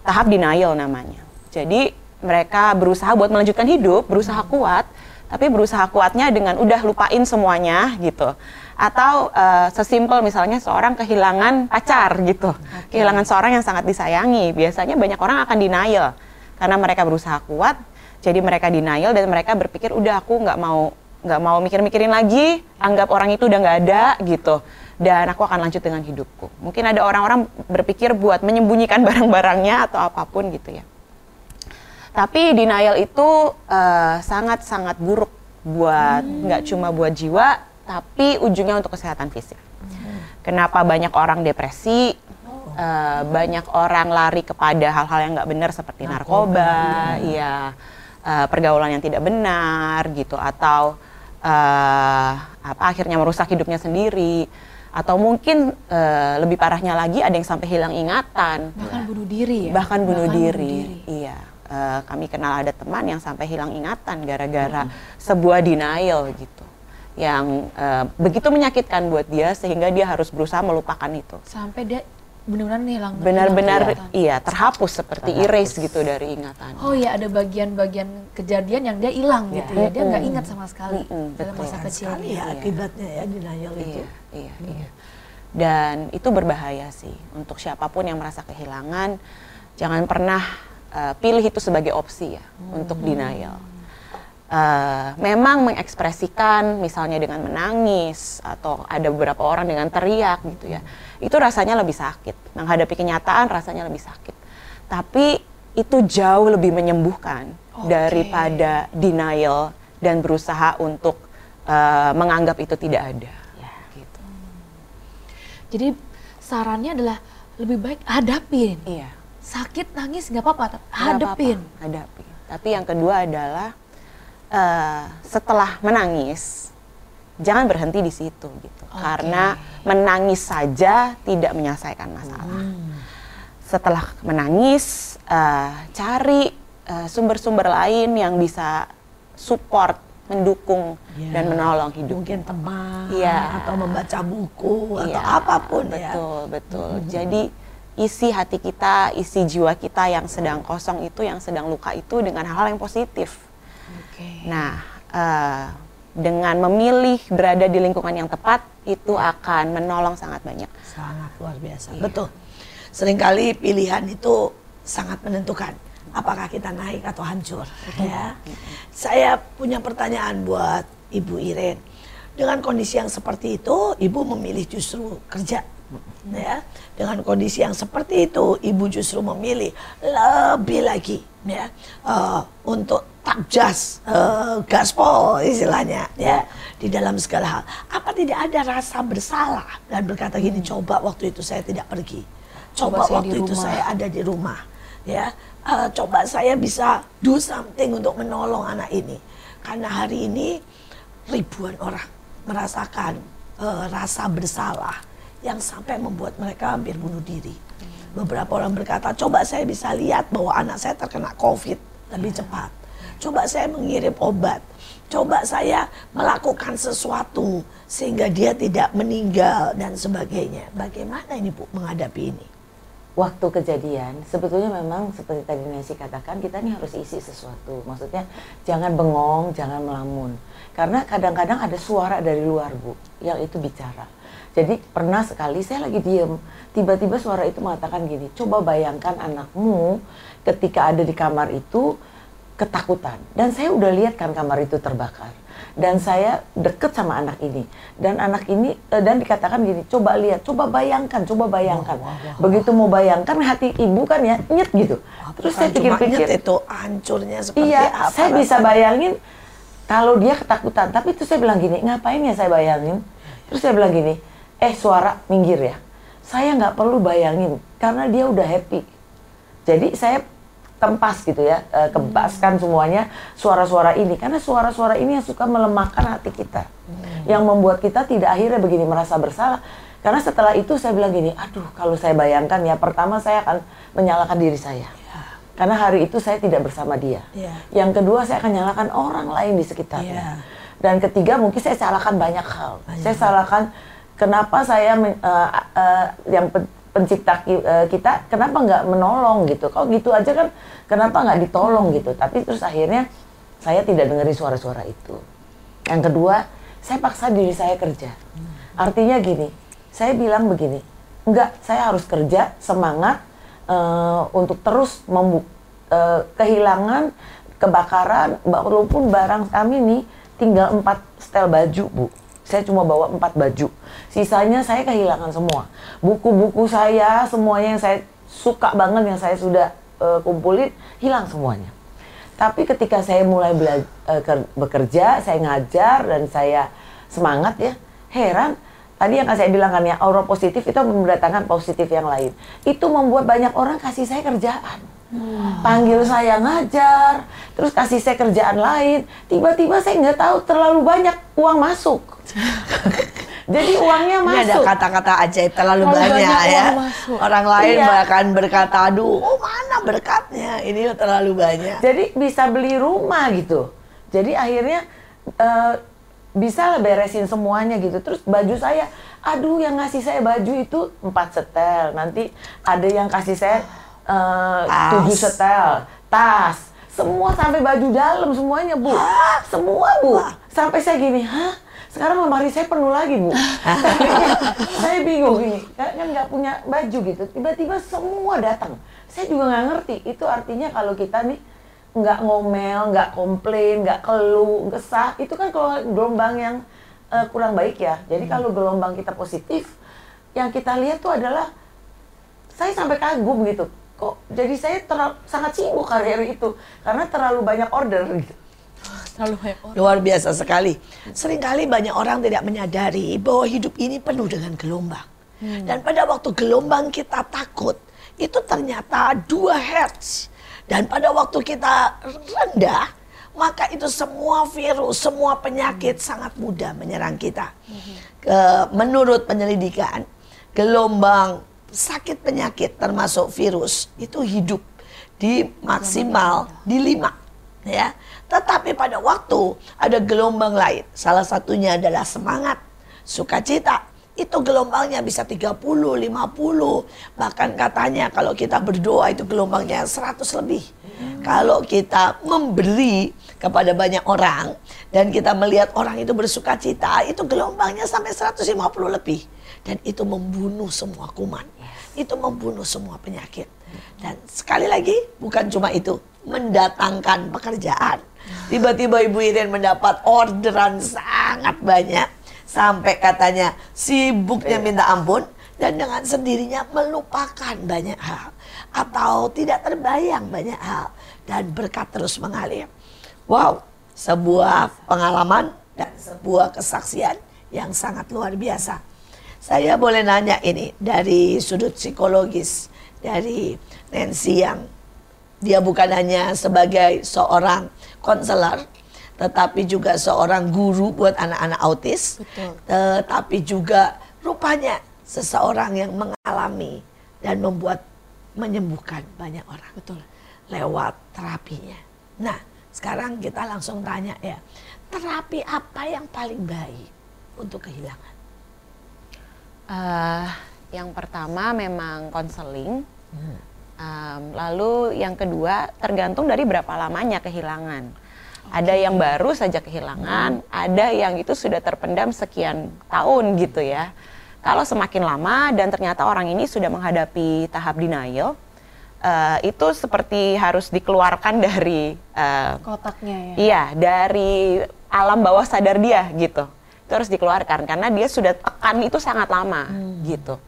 tahap denial namanya. Jadi mereka berusaha buat melanjutkan hidup, berusaha kuat, tapi berusaha kuatnya dengan udah lupain semuanya gitu. Atau eh, sesimpel misalnya seorang kehilangan pacar gitu, kehilangan seorang yang sangat disayangi. Biasanya banyak orang akan denial karena mereka berusaha kuat, jadi mereka denial dan mereka berpikir udah aku nggak mau nggak mau mikir-mikirin lagi, anggap orang itu udah nggak ada gitu. dan aku akan lanjut dengan hidupku. Mungkin ada orang-orang berpikir buat menyembunyikan barang-barangnya atau apa pun gitu ya. Tapi denial itu sangat sangat-sangat buruk buat nggak hmm. cuma buat jiwa, tapi ujungnya untuk kesehatan fisik. Hmm. Kenapa banyak orang depresi? Oh. Uh, banyak orang lari kepada hal-hal yang nggak benar seperti narkoba, narkoba ya, uh, pergaulan yang tidak benar gitu, atau uh, apa akhirnya merusak hidupnya sendiri atau mungkin uh, lebih parahnya lagi ada yang sampai hilang ingatan bahkan bunuh diri ya bahkan bunuh, bahkan diri. bunuh diri iya uh, kami kenal ada teman yang sampai hilang ingatan gara-gara hmm. sebuah denial gitu yang uh, begitu menyakitkan buat dia sehingga dia harus berusaha melupakan itu sampai dia benar-benar hilang benar-benar iya terhapus seperti terhapus. erase gitu dari ingatan oh ya ada bagian-bagian kejadian yang dia hilang ya. gitu ya dia nggak ingat sama sekali mm -hmm. dalam masa kecil ya iya. akibatnya ya denial iya, itu iya hmm. iya dan itu berbahaya sih untuk siapa pun yang merasa kehilangan jangan pernah uh, pilih itu sebagai opsi ya hmm. untuk denial. Uh, memang mengekspresikan misalnya dengan menangis atau ada beberapa orang dengan teriak gitu ya itu rasanya lebih sakit. Menghadapi kenyataan rasanya lebih sakit. Tapi itu jauh lebih menyembuhkan okay. daripada denial dan berusaha untuk uh, menganggap itu tidak ada. Ya. gitu. Jadi sarannya adalah lebih baik hadapin iya sakit nangis nggak apa-apa hadapin apa -apa, hadapi tapi yang kedua adalah uh, setelah menangis jangan berhenti di situ gitu okay. karena menangis saja tidak menyelesaikan masalah hmm. setelah menangis uh, cari eh, sumber-sumber uh, lain yang bisa support mendukung yeah. dan menolong hidup mungkin teman yeah. atau membaca buku yeah. atau iya, apa pun betul ya. betul hmm. jadi isi hati kita isi jiwa kita yang sedang kosong itu yang sedang luka itu dengan hal-hal yang positif Okay. Nah, uh, dengan memilih berada di lingkungan yang tepat itu akan menolong sangat banyak. Sangat luar biasa. Iya. Betul. Seringkali pilihan itu sangat menentukan apakah kita naik atau hancur. Betul. Ya. Saya punya pertanyaan buat Ibu Iren. Dengan kondisi yang seperti itu, Ibu memilih justru kerja ya dengan kondisi yang seperti itu ibu justru memilih lebih lagi ya uh, untuk takjas uh, gaspol istilahnya ya di dalam segala hal. Apa tidak ada rasa bersalah dan berkata gini hmm. coba waktu itu saya tidak pergi. Coba, coba waktu itu saya ada di rumah. Ya uh, coba saya bisa do something untuk menolong anak ini. Karena hari ini ribuan orang merasakan uh, rasa bersalah yang sampai membuat mereka hampir bunuh diri. Beberapa orang berkata, coba saya bisa lihat bahwa anak saya terkena COVID lebih cepat. Coba saya mengirim obat. Coba saya melakukan sesuatu sehingga dia tidak meninggal dan sebagainya. Bagaimana ini Bu menghadapi ini? Waktu kejadian, sebetulnya memang seperti tadi Nancy katakan, kita ini harus isi sesuatu. Maksudnya jangan bengong, jangan melamun. Karena kadang-kadang ada suara dari luar Bu, yang itu bicara jadi pernah sekali saya lagi diem, tiba-tiba suara itu mengatakan gini, coba bayangkan anakmu ketika ada di kamar itu ketakutan. Dan saya udah lihat kan kamar itu terbakar. Dan saya deket sama anak ini. Dan anak ini, eh, dan dikatakan gini, coba lihat, coba bayangkan, coba bayangkan. Wah, wah, wah, Begitu mau bayangkan, hati ibu kan ya nyet gitu. Terus saya pikir-pikir. itu hancurnya seperti iya, apa? saya bisa bayangin kalau dia ketakutan. Tapi itu saya bilang gini, ngapain ya saya bayangin? Terus saya bilang gini, eh suara minggir ya. Saya nggak perlu bayangin karena dia udah happy. Jadi saya tempas gitu ya, uh, kebaskan semuanya suara-suara ini karena suara-suara ini yang suka melemahkan hati kita. Hmm. Yang membuat kita tidak akhirnya begini merasa bersalah. Karena setelah itu saya bilang gini, aduh kalau saya bayangkan ya pertama saya akan menyalahkan diri saya. Ya. Karena hari itu saya tidak bersama dia. Ya. Yang kedua saya akan menyalahkan orang lain di sekitarnya. Ya. Dan ketiga mungkin saya salahkan banyak hal. Banyak saya salahkan kenapa saya uh, uh, yang pencipta kita kenapa nggak menolong gitu? Kalau gitu aja kan kenapa nggak ditolong gitu? Tapi terus akhirnya saya tidak dengerin suara-suara itu. Yang kedua saya paksa diri saya kerja. Artinya gini saya bilang begini enggak saya harus kerja semangat uh, untuk terus membuk uh, kehilangan kebakaran walaupun barang kami nih tinggal empat setel baju bu saya cuma bawa empat baju. Sisanya saya kehilangan semua. Buku-buku saya, semuanya yang saya suka banget, yang saya sudah uh, kumpulin, hilang semuanya. Tapi ketika saya mulai uh, bekerja, saya ngajar dan saya semangat ya, heran. Tadi yang saya bilang kan ya, aura positif itu mendatangkan positif yang lain. Itu membuat banyak orang kasih saya kerjaan. Hmm. Panggil saya ngajar, terus kasih saya kerjaan lain. Tiba-tiba saya nggak tahu terlalu banyak uang masuk. Jadi uangnya masuk. Ini ada kata-kata ajaib terlalu, terlalu banyak, banyak ya. Orang lain iya. bahkan berkata, aduh oh mana berkatnya, ini terlalu banyak. Jadi bisa beli rumah gitu. Jadi akhirnya uh, bisa beresin semuanya gitu. Terus baju saya, aduh yang ngasih saya baju itu empat setel. Nanti ada yang kasih saya uh, tujuh setel, tas, semua sampai baju dalam semuanya bu, semua bu. Sampai saya gini, hah? sekarang lemari saya penuh lagi bu. Saya bingung ini kan nggak punya baju gitu. Tiba-tiba semua datang. Saya juga nggak ngerti itu artinya kalau kita nih nggak ngomel nggak komplain nggak keluh kesah itu kan kalau gelombang yang uh, kurang baik ya. Jadi hmm. kalau gelombang kita positif yang kita lihat tuh adalah saya sampai kagum gitu kok jadi saya terlalu, sangat sibuk hari-hari itu karena terlalu banyak order gitu Terlalu banyak orang. Luar biasa sekali. Seringkali banyak orang tidak menyadari bahwa hidup ini penuh dengan gelombang. Hmm. Dan pada waktu gelombang kita takut, itu ternyata dua hertz. Dan pada waktu kita rendah, maka itu semua virus, semua penyakit hmm. sangat mudah menyerang kita. Hmm. Ke, menurut penyelidikan, gelombang sakit penyakit termasuk virus itu hidup di maksimal di lima ya tetapi pada waktu ada gelombang lain, salah satunya adalah semangat, sukacita. Itu gelombangnya bisa 30, 50. Bahkan katanya kalau kita berdoa itu gelombangnya 100 lebih. Hmm. Kalau kita memberi kepada banyak orang dan kita melihat orang itu bersukacita, itu gelombangnya sampai 150 lebih. Dan itu membunuh semua kuman. Itu membunuh semua penyakit. Dan sekali lagi bukan cuma itu, mendatangkan pekerjaan Tiba-tiba Ibu Iren mendapat orderan sangat banyak. Sampai katanya sibuknya minta ampun dan dengan sendirinya melupakan banyak hal. Atau tidak terbayang banyak hal. Dan berkat terus mengalir. Wow, sebuah pengalaman dan sebuah kesaksian yang sangat luar biasa. Saya boleh nanya ini dari sudut psikologis dari Nancy yang dia bukan hanya sebagai seorang konselor, tetapi juga seorang guru buat anak-anak autis, Betul. tetapi juga rupanya seseorang yang mengalami dan membuat menyembuhkan banyak orang. Betul. Lewat terapinya. Nah, sekarang kita langsung tanya ya, terapi apa yang paling baik untuk kehilangan? Uh, yang pertama memang konseling. Hmm. Um, lalu yang kedua tergantung dari berapa lamanya kehilangan. Okay. Ada yang baru saja kehilangan, hmm. ada yang itu sudah terpendam sekian tahun gitu ya. Kalau semakin lama dan ternyata orang ini sudah menghadapi tahap denial, uh, itu seperti harus dikeluarkan dari uh, kotaknya ya. Iya, dari alam bawah sadar dia gitu. Itu harus dikeluarkan karena dia sudah tekan itu sangat lama hmm. gitu.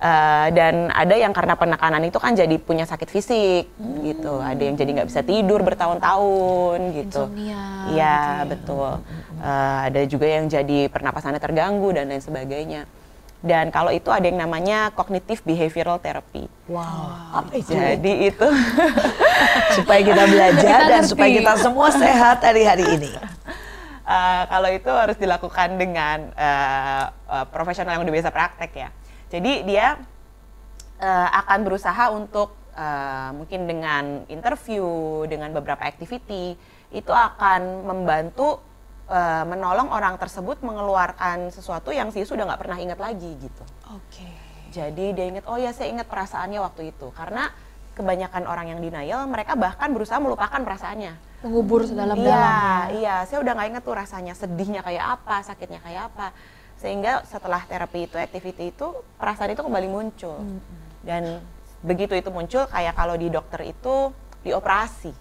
Uh, dan ada yang karena penekanan itu kan jadi punya sakit fisik hmm. gitu. Ada yang jadi nggak bisa tidur bertahun-tahun gitu. Insomnia. Iya gitu ya. betul. Uh, ada juga yang jadi pernapasannya terganggu dan lain sebagainya. Dan kalau itu ada yang namanya cognitive behavioral therapy. Wow. Apa itu? Jadi itu supaya kita belajar kita dan supaya kita semua sehat hari-hari ini. Uh, kalau itu harus dilakukan dengan uh, uh, profesional yang udah biasa praktek ya. Jadi dia uh, akan berusaha untuk uh, mungkin dengan interview, dengan beberapa activity itu akan membantu uh, menolong orang tersebut mengeluarkan sesuatu yang sih sudah nggak pernah ingat lagi gitu. Oke. Okay. Jadi dia ingat, oh ya saya ingat perasaannya waktu itu karena kebanyakan orang yang denial mereka bahkan berusaha melupakan perasaannya mengubur sedalam dalam iya iya saya udah nggak inget tuh rasanya sedihnya kayak apa sakitnya kayak apa sehingga setelah terapi itu activity itu perasaan itu kembali muncul hmm. dan begitu itu muncul kayak kalau di dokter itu dioperasi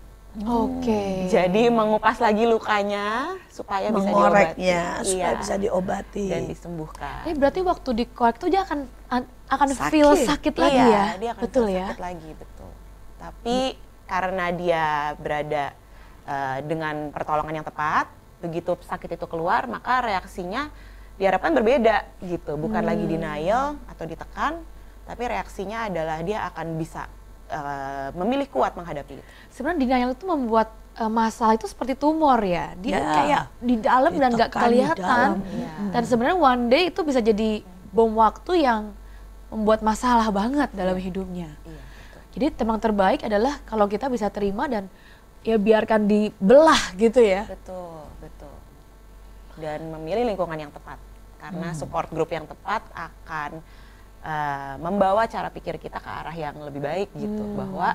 Oke. Jadi mengupas lagi lukanya supaya bisa diobati. Mengoreknya supaya Iya. bisa diobati. dan disembuhkan. Eh berarti waktu dikorek tuh dia akan akan Sakit. feel sakit lagi Iya, ya? Dia akan Betul feel ya? sakit lagi, betul. Tapi karena dia berada eh, dengan pertolongan yang tepat, begitu sakit itu keluar, maka reaksinya diharapkan berbeda gitu, bukan lagi Hmm. denial atau ditekan, tapi reaksinya adalah dia akan bisa eh, memilih kuat menghadapi itu. Sebenarnya denial itu membuat eh, masalah itu seperti tumor ya. Dia Ya. kayak di dalam dan nggak kelihatan. Iya. Dan sebenarnya one day itu bisa jadi bom waktu yang membuat masalah banget dalam hidupnya. Iya, betul. Jadi temang terbaik adalah kalau kita bisa terima dan ya biarkan dibelah gitu ya. Betul, betul. Dan memilih lingkungan yang tepat. Karena Hmm. support group yang tepat akan uh, membawa cara pikir kita ke arah yang lebih baik gitu. Hmm. Bahwa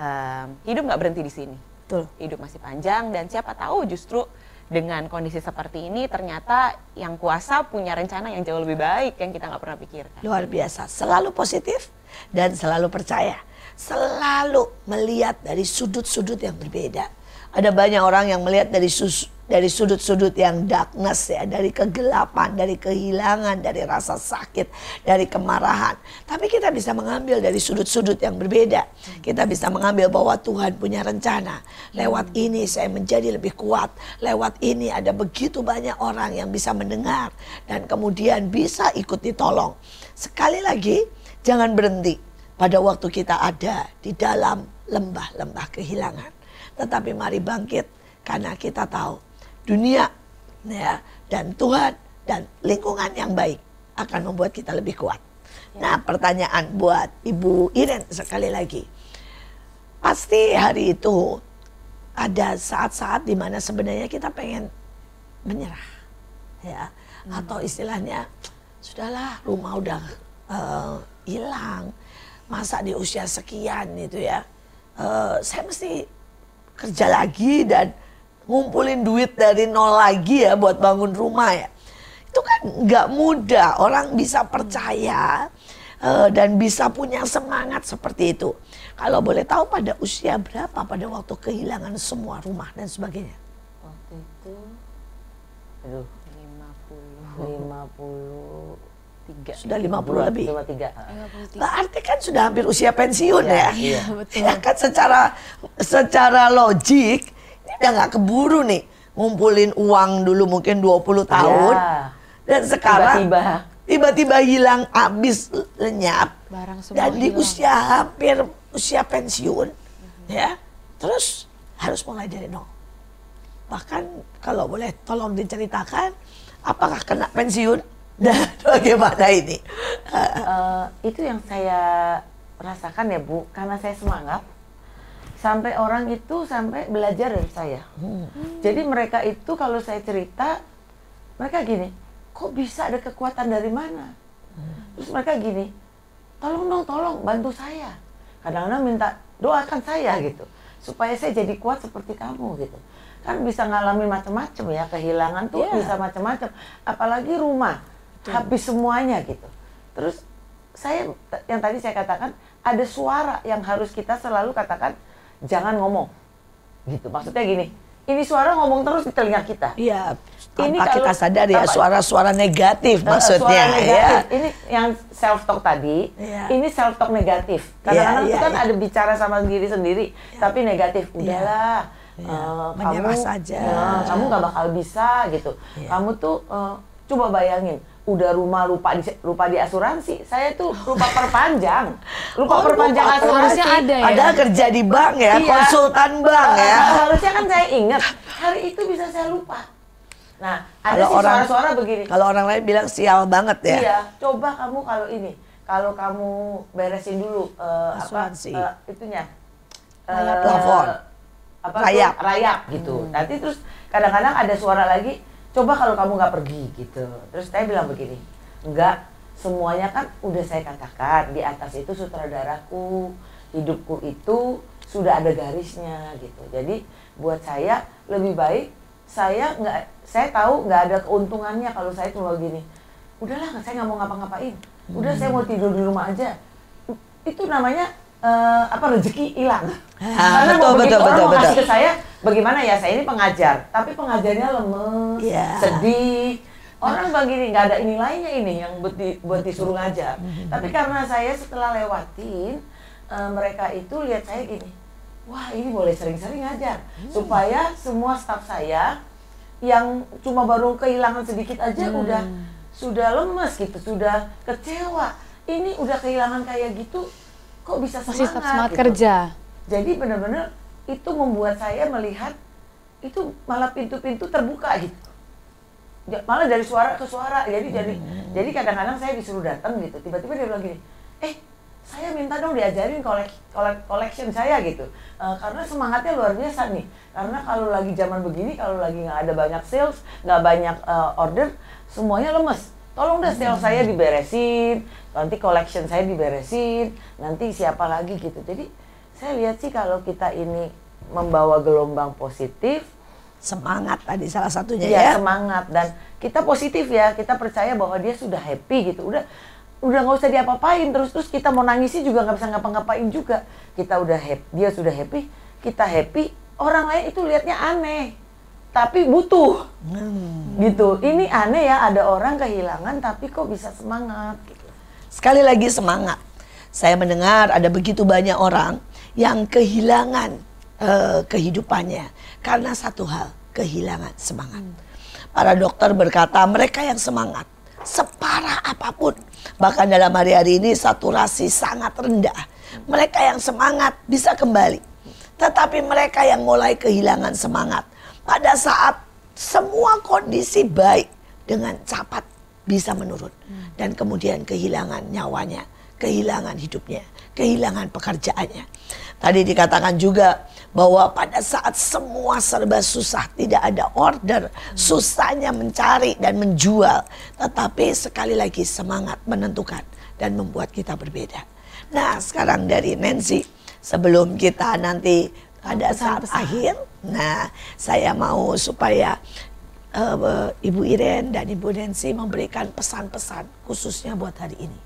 um, hidup nggak berhenti di sini. Betul. Hidup masih panjang dan siapa tahu justru dengan kondisi seperti ini ternyata yang kuasa punya rencana yang jauh lebih baik yang kita nggak pernah pikirkan. Luar biasa, selalu positif dan selalu percaya. Selalu melihat dari sudut-sudut yang berbeda. Ada banyak orang yang melihat dari sus- dari sudut-sudut yang darkness ya, dari kegelapan, dari kehilangan, dari rasa sakit, dari kemarahan. Tapi kita bisa mengambil dari sudut-sudut yang berbeda. Kita bisa mengambil bahwa Tuhan punya rencana. Lewat ini saya menjadi lebih kuat. Lewat ini ada begitu banyak orang yang bisa mendengar dan kemudian bisa ikut ditolong. Sekali lagi, jangan berhenti pada waktu kita ada di dalam lembah-lembah kehilangan. Tetapi mari bangkit karena kita tahu dunia ya dan Tuhan dan lingkungan yang baik akan membuat kita lebih kuat. Nah, pertanyaan buat Ibu Iren sekali lagi. Pasti hari itu ada saat-saat di mana sebenarnya kita pengen menyerah. Ya, atau istilahnya sudahlah rumah udah eh, hilang. Masa di usia sekian itu ya. eh, saya mesti kerja lagi dan ngumpulin duit dari nol lagi ya buat bangun rumah ya. Itu kan nggak mudah orang bisa percaya eh, dan bisa punya semangat seperti itu. Kalau boleh tahu pada usia berapa pada waktu kehilangan semua rumah dan sebagainya. Waktu itu, aduh, 53. 53. Sudah 50 lebih. 53. Berarti kan sudah hampir usia pensiun ya. Iya, betul. Ya kan secara secara logik ini udah nggak keburu nih ngumpulin uang dulu mungkin 20 tahun Ya. dan sekarang Tiba-tiba. tiba-tiba hilang habis lenyap Barang semua dan di hilang. usia hampir usia pensiun ya terus harus mulai dari nol bahkan kalau boleh tolong diceritakan apakah kena pensiun dan bagaimana ini Eh, itu yang saya rasakan ya Bu, karena saya semangat. Sampai orang itu sampai belajar dari saya. Jadi mereka itu kalau saya cerita, mereka gini, kok bisa ada kekuatan dari mana? Terus mereka gini, tolong dong, tolong bantu saya. Kadang-kadang minta doakan saya gitu, supaya saya jadi kuat seperti kamu gitu. Kan bisa ngalamin macam-macam ya, kehilangan tuh Iya. bisa macam-macam. Apalagi rumah, habis semuanya gitu. Terus saya yang tadi saya katakan ada suara yang harus kita selalu katakan jangan ngomong gitu maksudnya gini ini suara ngomong terus di telinga kita Iya, Ini tanpa kita kalau- sadar ya suara-suara negatif maksudnya suara negatif. ya. ini yang self talk tadi Iya. ini self talk negatif kadang-kadang Iya, itu kan iya. ada bicara sama diri sendiri tapi negatif udahlah Iya. eh, Menyerah kamu saja. ya, kamu nggak bakal bisa gitu Iya. kamu tuh eh, coba bayangin udah rumah lupa di lupa di asuransi saya tuh lupa perpanjang lupa Oh, perpanjang lupa. asuransi Harusnya ada ya. Padahal kerja di bank ya, Iya. konsultan bank ya. Harusnya kan saya ingat hari itu bisa saya lupa nah ada Kalau sih suara-suara begini Kalau orang lain bilang sial banget ya. Iya, coba kamu kalau ini, kalau kamu beresin dulu eh, Asuransi. apa eh, itunya. Eh, Rayap. Plafon. Apa Rayap. tuh? Rayap gitu. Nanti terus kadang-kadang ada suara lagi, coba kalau kamu nggak pergi gitu. Terus saya bilang begini, enggak, semuanya kan udah saya katakan di atas itu sutradaraku, hidupku itu sudah ada garisnya gitu. Jadi buat saya lebih baik saya nggak saya tahu nggak ada keuntungannya kalau saya cuma gini udahlah saya nggak mau ngapa-ngapain. Udah saya mau tidur di rumah aja. Itu namanya uh, apa rezeki hilang. Ah, Karena betul, mau betul, orang betul, mau kasih betul. ke saya, bagaimana ya saya ini pengajar, tapi pengajarnya lemes, Iya. sedih. Orang begini nggak ada nilainya ini yang buat, di- buat disuruh ngajar. Tapi karena saya setelah lewatin uh, mereka itu lihat saya gini, wah ini boleh sering-sering ngajar supaya semua staf saya yang cuma baru kehilangan sedikit aja udah sudah lemes gitu, sudah kecewa. Ini udah kehilangan kayak gitu, kok bisa semangat? Masih tetap semangat gitu. kerja. Jadi benar-benar itu membuat saya melihat itu malah pintu-pintu terbuka gitu. Malah dari suara ke suara. Jadi jadi jadi kadang-kadang saya disuruh datang gitu. Tiba-tiba dia bilang gini, "Eh, saya minta dong diajarin kolek, kolek collection saya gitu. Eh, karena semangatnya luar biasa nih. Karena kalau lagi zaman begini, kalau lagi nggak ada banyak sales, nggak banyak eh, order, semuanya lemes. Tolong deh sales saya diberesin, nanti collection saya diberesin, nanti siapa lagi gitu. Jadi saya lihat sih kalau kita ini membawa gelombang positif, Semangat tadi salah satunya ya, ya. semangat. Dan kita positif ya kita percaya bahwa dia sudah happy gitu. Udah udah nggak usah diapa-apain terus terus kita mau nangisi juga nggak bisa ngapa-ngapain juga. Kita udah happy dia sudah happy kita happy orang lain itu lihatnya aneh tapi butuh gitu ini aneh ya ada orang kehilangan tapi kok bisa semangat gitu Sekali lagi semangat. Saya mendengar ada begitu banyak orang yang kehilangan eh, kehidupannya karena satu hal, kehilangan semangat. Para dokter berkata mereka yang semangat separah apa pun, bahkan dalam hari-hari ini saturasi sangat rendah. Mereka yang semangat bisa kembali. Tetapi mereka yang mulai kehilangan semangat pada saat semua kondisi baik dengan cepat bisa menurun. Dan kemudian kehilangan nyawanya, kehilangan hidupnya, kehilangan pekerjaannya. Tadi dikatakan juga bahwa pada saat semua serba susah, tidak ada order, susahnya mencari dan menjual, tetapi sekali lagi semangat menentukan dan membuat kita berbeda. Nah, sekarang dari Nancy, sebelum kita nanti pada saat akhir, nah saya mau supaya eh, Ibu Iren dan Ibu Nancy memberikan pesan-pesan khususnya buat hari ini.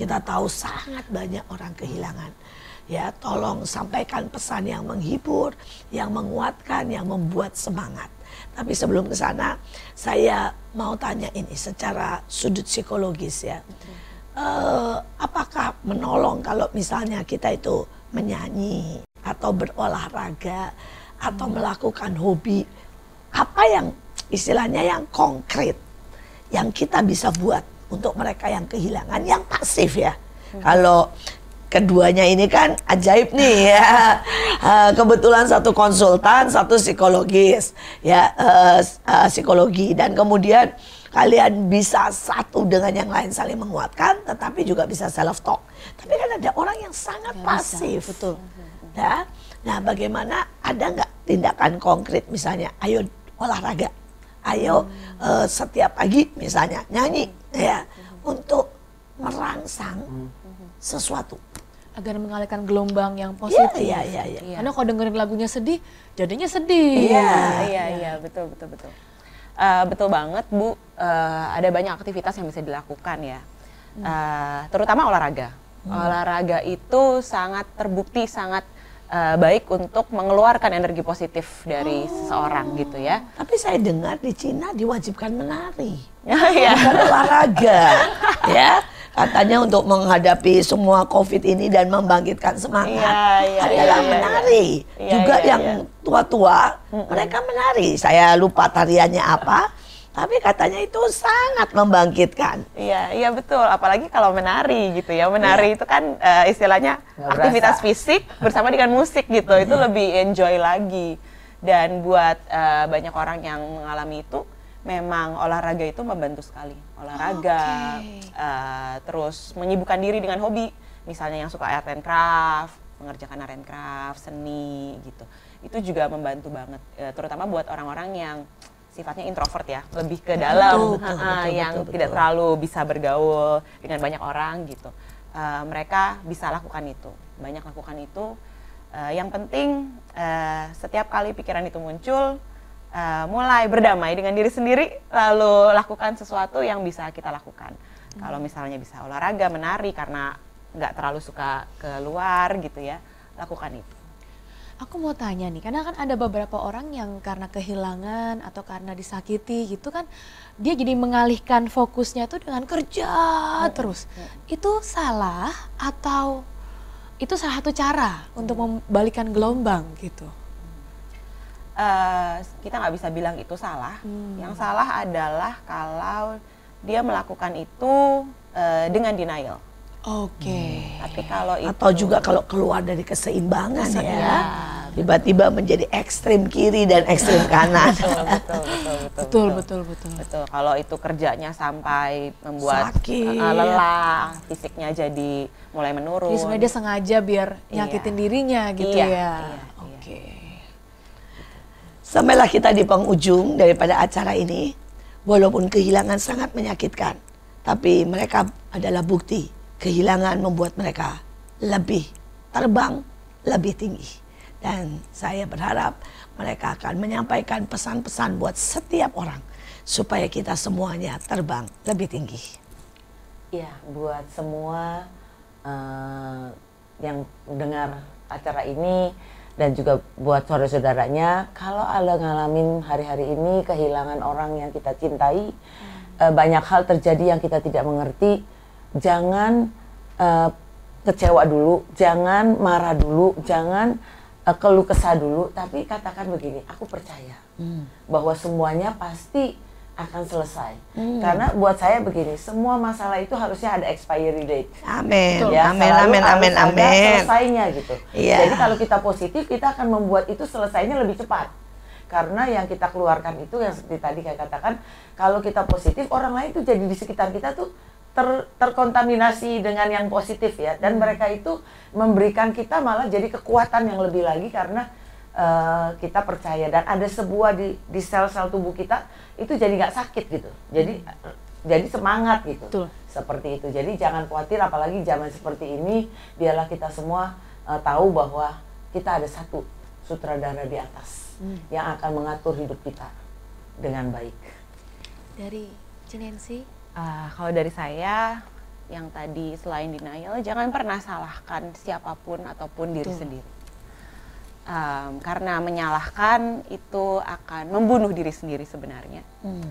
Kita tahu sangat banyak orang kehilangan. Ya, tolong sampaikan pesan yang menghibur, yang menguatkan, yang membuat semangat. Tapi sebelum ke sana, saya mau tanya ini secara sudut psikologis ya. Eh, apakah menolong kalau misalnya kita itu menyanyi atau berolahraga atau melakukan hobi. Apa yang istilahnya yang konkret yang kita bisa buat untuk mereka yang kehilangan yang pasif ya. Kalau keduanya ini kan ajaib nih ya. Eh, kebetulan satu konsultan satu psikologis ya eh, eh, psikologi. Dan kemudian kalian bisa satu dengan yang lain saling menguatkan tetapi juga bisa self talk tapi kan ada orang yang sangat pasif. betul. ya nah bagaimana? Ada nggak tindakan konkret? Misalnya ayo olahraga. Ayo eh, setiap pagi misalnya nyanyi ya untuk merangsang sesuatu. Agar mengalihkan gelombang yang Iya, positif. iya, iya, iya. Karena kalau dengerin lagunya sedih, jadinya sedih. Iya. iya iya betul betul betul. Eh, betul banget bu. Eh, ada banyak aktivitas yang bisa dilakukan ya. Eh, terutama olahraga. Olahraga itu sangat terbukti sangat eh, baik untuk mengeluarkan energi positif dari seseorang gitu ya Tapi saya dengar di Cina diwajibkan menari, Iya. bukan olahraga, ya. Katanya untuk menghadapi semua COVID ini dan membangkitkan semangat Iya, iya, adalah iya, iya. menari. Iya, Juga iya, yang iya. tua-tua, mereka menari. Saya lupa tariannya apa, tapi katanya itu sangat membangkitkan. Iya, iya betul. Apalagi kalau menari gitu ya. Menari itu kan eh, istilahnya Nggak aktivitas berasa. fisik bersama dengan musik gitu. Itu lebih enjoy lagi. Dan buat eh, banyak orang yang mengalami itu, memang olahraga itu membantu sekali. Olahraga, eh, terus menyibukkan diri dengan hobi. Misalnya yang suka art and craft, mengerjakan art and craft, seni gitu. Itu juga membantu banget. Eh, terutama buat orang-orang yang sifatnya introvert ya, lebih ke dalam, betul, ha-ha, betul, yang betul, tidak betul. terlalu bisa bergaul dengan banyak orang gitu. Eh, mereka bisa lakukan itu, banyak lakukan itu. Eh, yang penting eh, setiap kali pikiran itu muncul, eh, mulai berdamai dengan diri sendiri, lalu lakukan sesuatu yang bisa kita lakukan. Kalau misalnya bisa olahraga, menari karena nggak terlalu suka keluar gitu ya lakukan itu Aku mau tanya nih, karena kan ada beberapa orang yang karena kehilangan atau karena disakiti gitu kan, dia jadi mengalihkan fokusnya itu dengan kerja terus. Itu salah atau itu salah satu cara untuk membalikan gelombang gitu? Uh, kita nggak bisa bilang itu salah. Hmm. Yang salah adalah kalau dia melakukan itu uh, dengan denial. Oke. Okay. Hmm. Tapi kalau itu atau juga kalau keluar dari keseimbangan ya. ya. Tiba-tiba menjadi ekstrim kiri dan ekstrim kanan. betul, betul, betul, betul, betul, betul, betul, betul. Kalau itu kerjanya sampai membuat Sakit. Uh, lelah, fisiknya jadi mulai menurun. Jadi sebenarnya dia sengaja biar iya. nyakitin dirinya gitu iya, ya. Iya, Oke. Okay. Sampailah kita di penghujung daripada acara ini. Walaupun kehilangan sangat menyakitkan, tapi mereka adalah bukti kehilangan membuat mereka lebih terbang lebih tinggi. Dan saya berharap mereka akan menyampaikan pesan-pesan buat setiap orang supaya kita semuanya terbang lebih tinggi. Ya, buat semua uh, yang dengar acara ini dan juga buat saudara-saudaranya, kalau ada ngalamin hari-hari ini kehilangan orang yang kita cintai, hmm. uh, banyak hal terjadi yang kita tidak mengerti, jangan uh, kecewa dulu, jangan marah dulu, jangan uh, keluh kesah dulu, tapi katakan begini, aku percaya hmm. bahwa semuanya pasti akan selesai. Hmm. Karena buat saya begini, semua masalah itu harusnya ada expiry date. Amin. Ya, amin, amin, amin, amin. Selesainya gitu. Yeah. Jadi kalau kita positif, kita akan membuat itu selesainya lebih cepat. Karena yang kita keluarkan itu yang seperti tadi saya katakan, kalau kita positif, orang lain tuh jadi di sekitar kita tuh ter, terkontaminasi dengan yang positif ya dan hmm. mereka itu memberikan kita malah jadi kekuatan yang lebih lagi karena uh, kita percaya dan ada sebuah di di sel-sel tubuh kita itu jadi nggak sakit gitu jadi hmm. jadi semangat gitu Betul. seperti itu jadi jangan khawatir apalagi zaman seperti ini biarlah kita semua uh, tahu bahwa kita ada satu sutradara di atas hmm. yang akan mengatur hidup kita dengan baik dari Cinensi uh, kalau dari saya yang tadi selain denial jangan pernah salahkan siapa pun ataupun diri Tuh. sendiri. Um, karena menyalahkan itu akan membunuh diri sendiri sebenarnya. Hmm.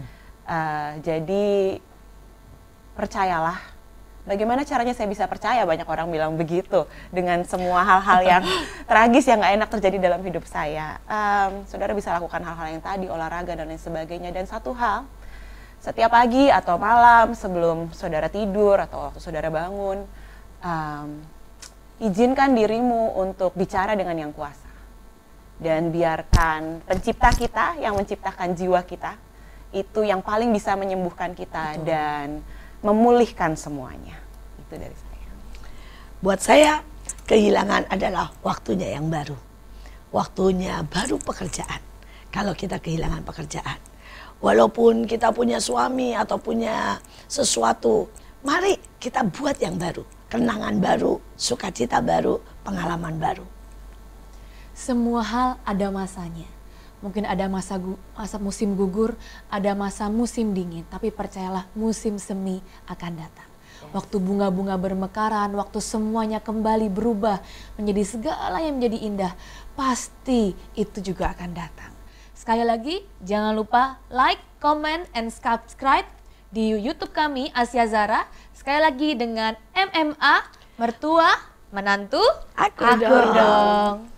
uh, jadi percayalah bagaimana caranya saya bisa percaya? Banyak orang bilang begitu dengan semua hal-hal yang tragis yang nggak enak terjadi dalam hidup saya. Um, saudara bisa lakukan hal-hal yang tadi olahraga dan lain sebagainya. Dan satu hal setiap pagi atau malam sebelum saudara tidur atau waktu saudara bangun, um, izinkan dirimu untuk bicara dengan yang kuasa. Dan biarkan pencipta kita yang menciptakan jiwa kita, itu yang paling bisa menyembuhkan kita Betul. dan memulihkan semuanya. Itu dari saya. Buat saya, kehilangan adalah waktunya yang baru. Waktunya baru pekerjaan. Kalau kita kehilangan pekerjaan Walaupun kita punya suami atau punya sesuatu, mari kita buat yang baru. Kenangan baru, sukacita baru, pengalaman baru. Semua hal ada masanya. Mungkin ada masa masa musim gugur, ada masa musim dingin, tapi percayalah musim semi akan datang. Waktu bunga-bunga bermekaran, waktu semuanya kembali berubah menjadi segala yang menjadi indah, pasti itu juga akan datang. Sekali lagi, jangan lupa like, comment, and subscribe di YouTube kami Asia Zara. Sekali lagi dengan MMA, mertua, menantu, akur, akur dong. dong.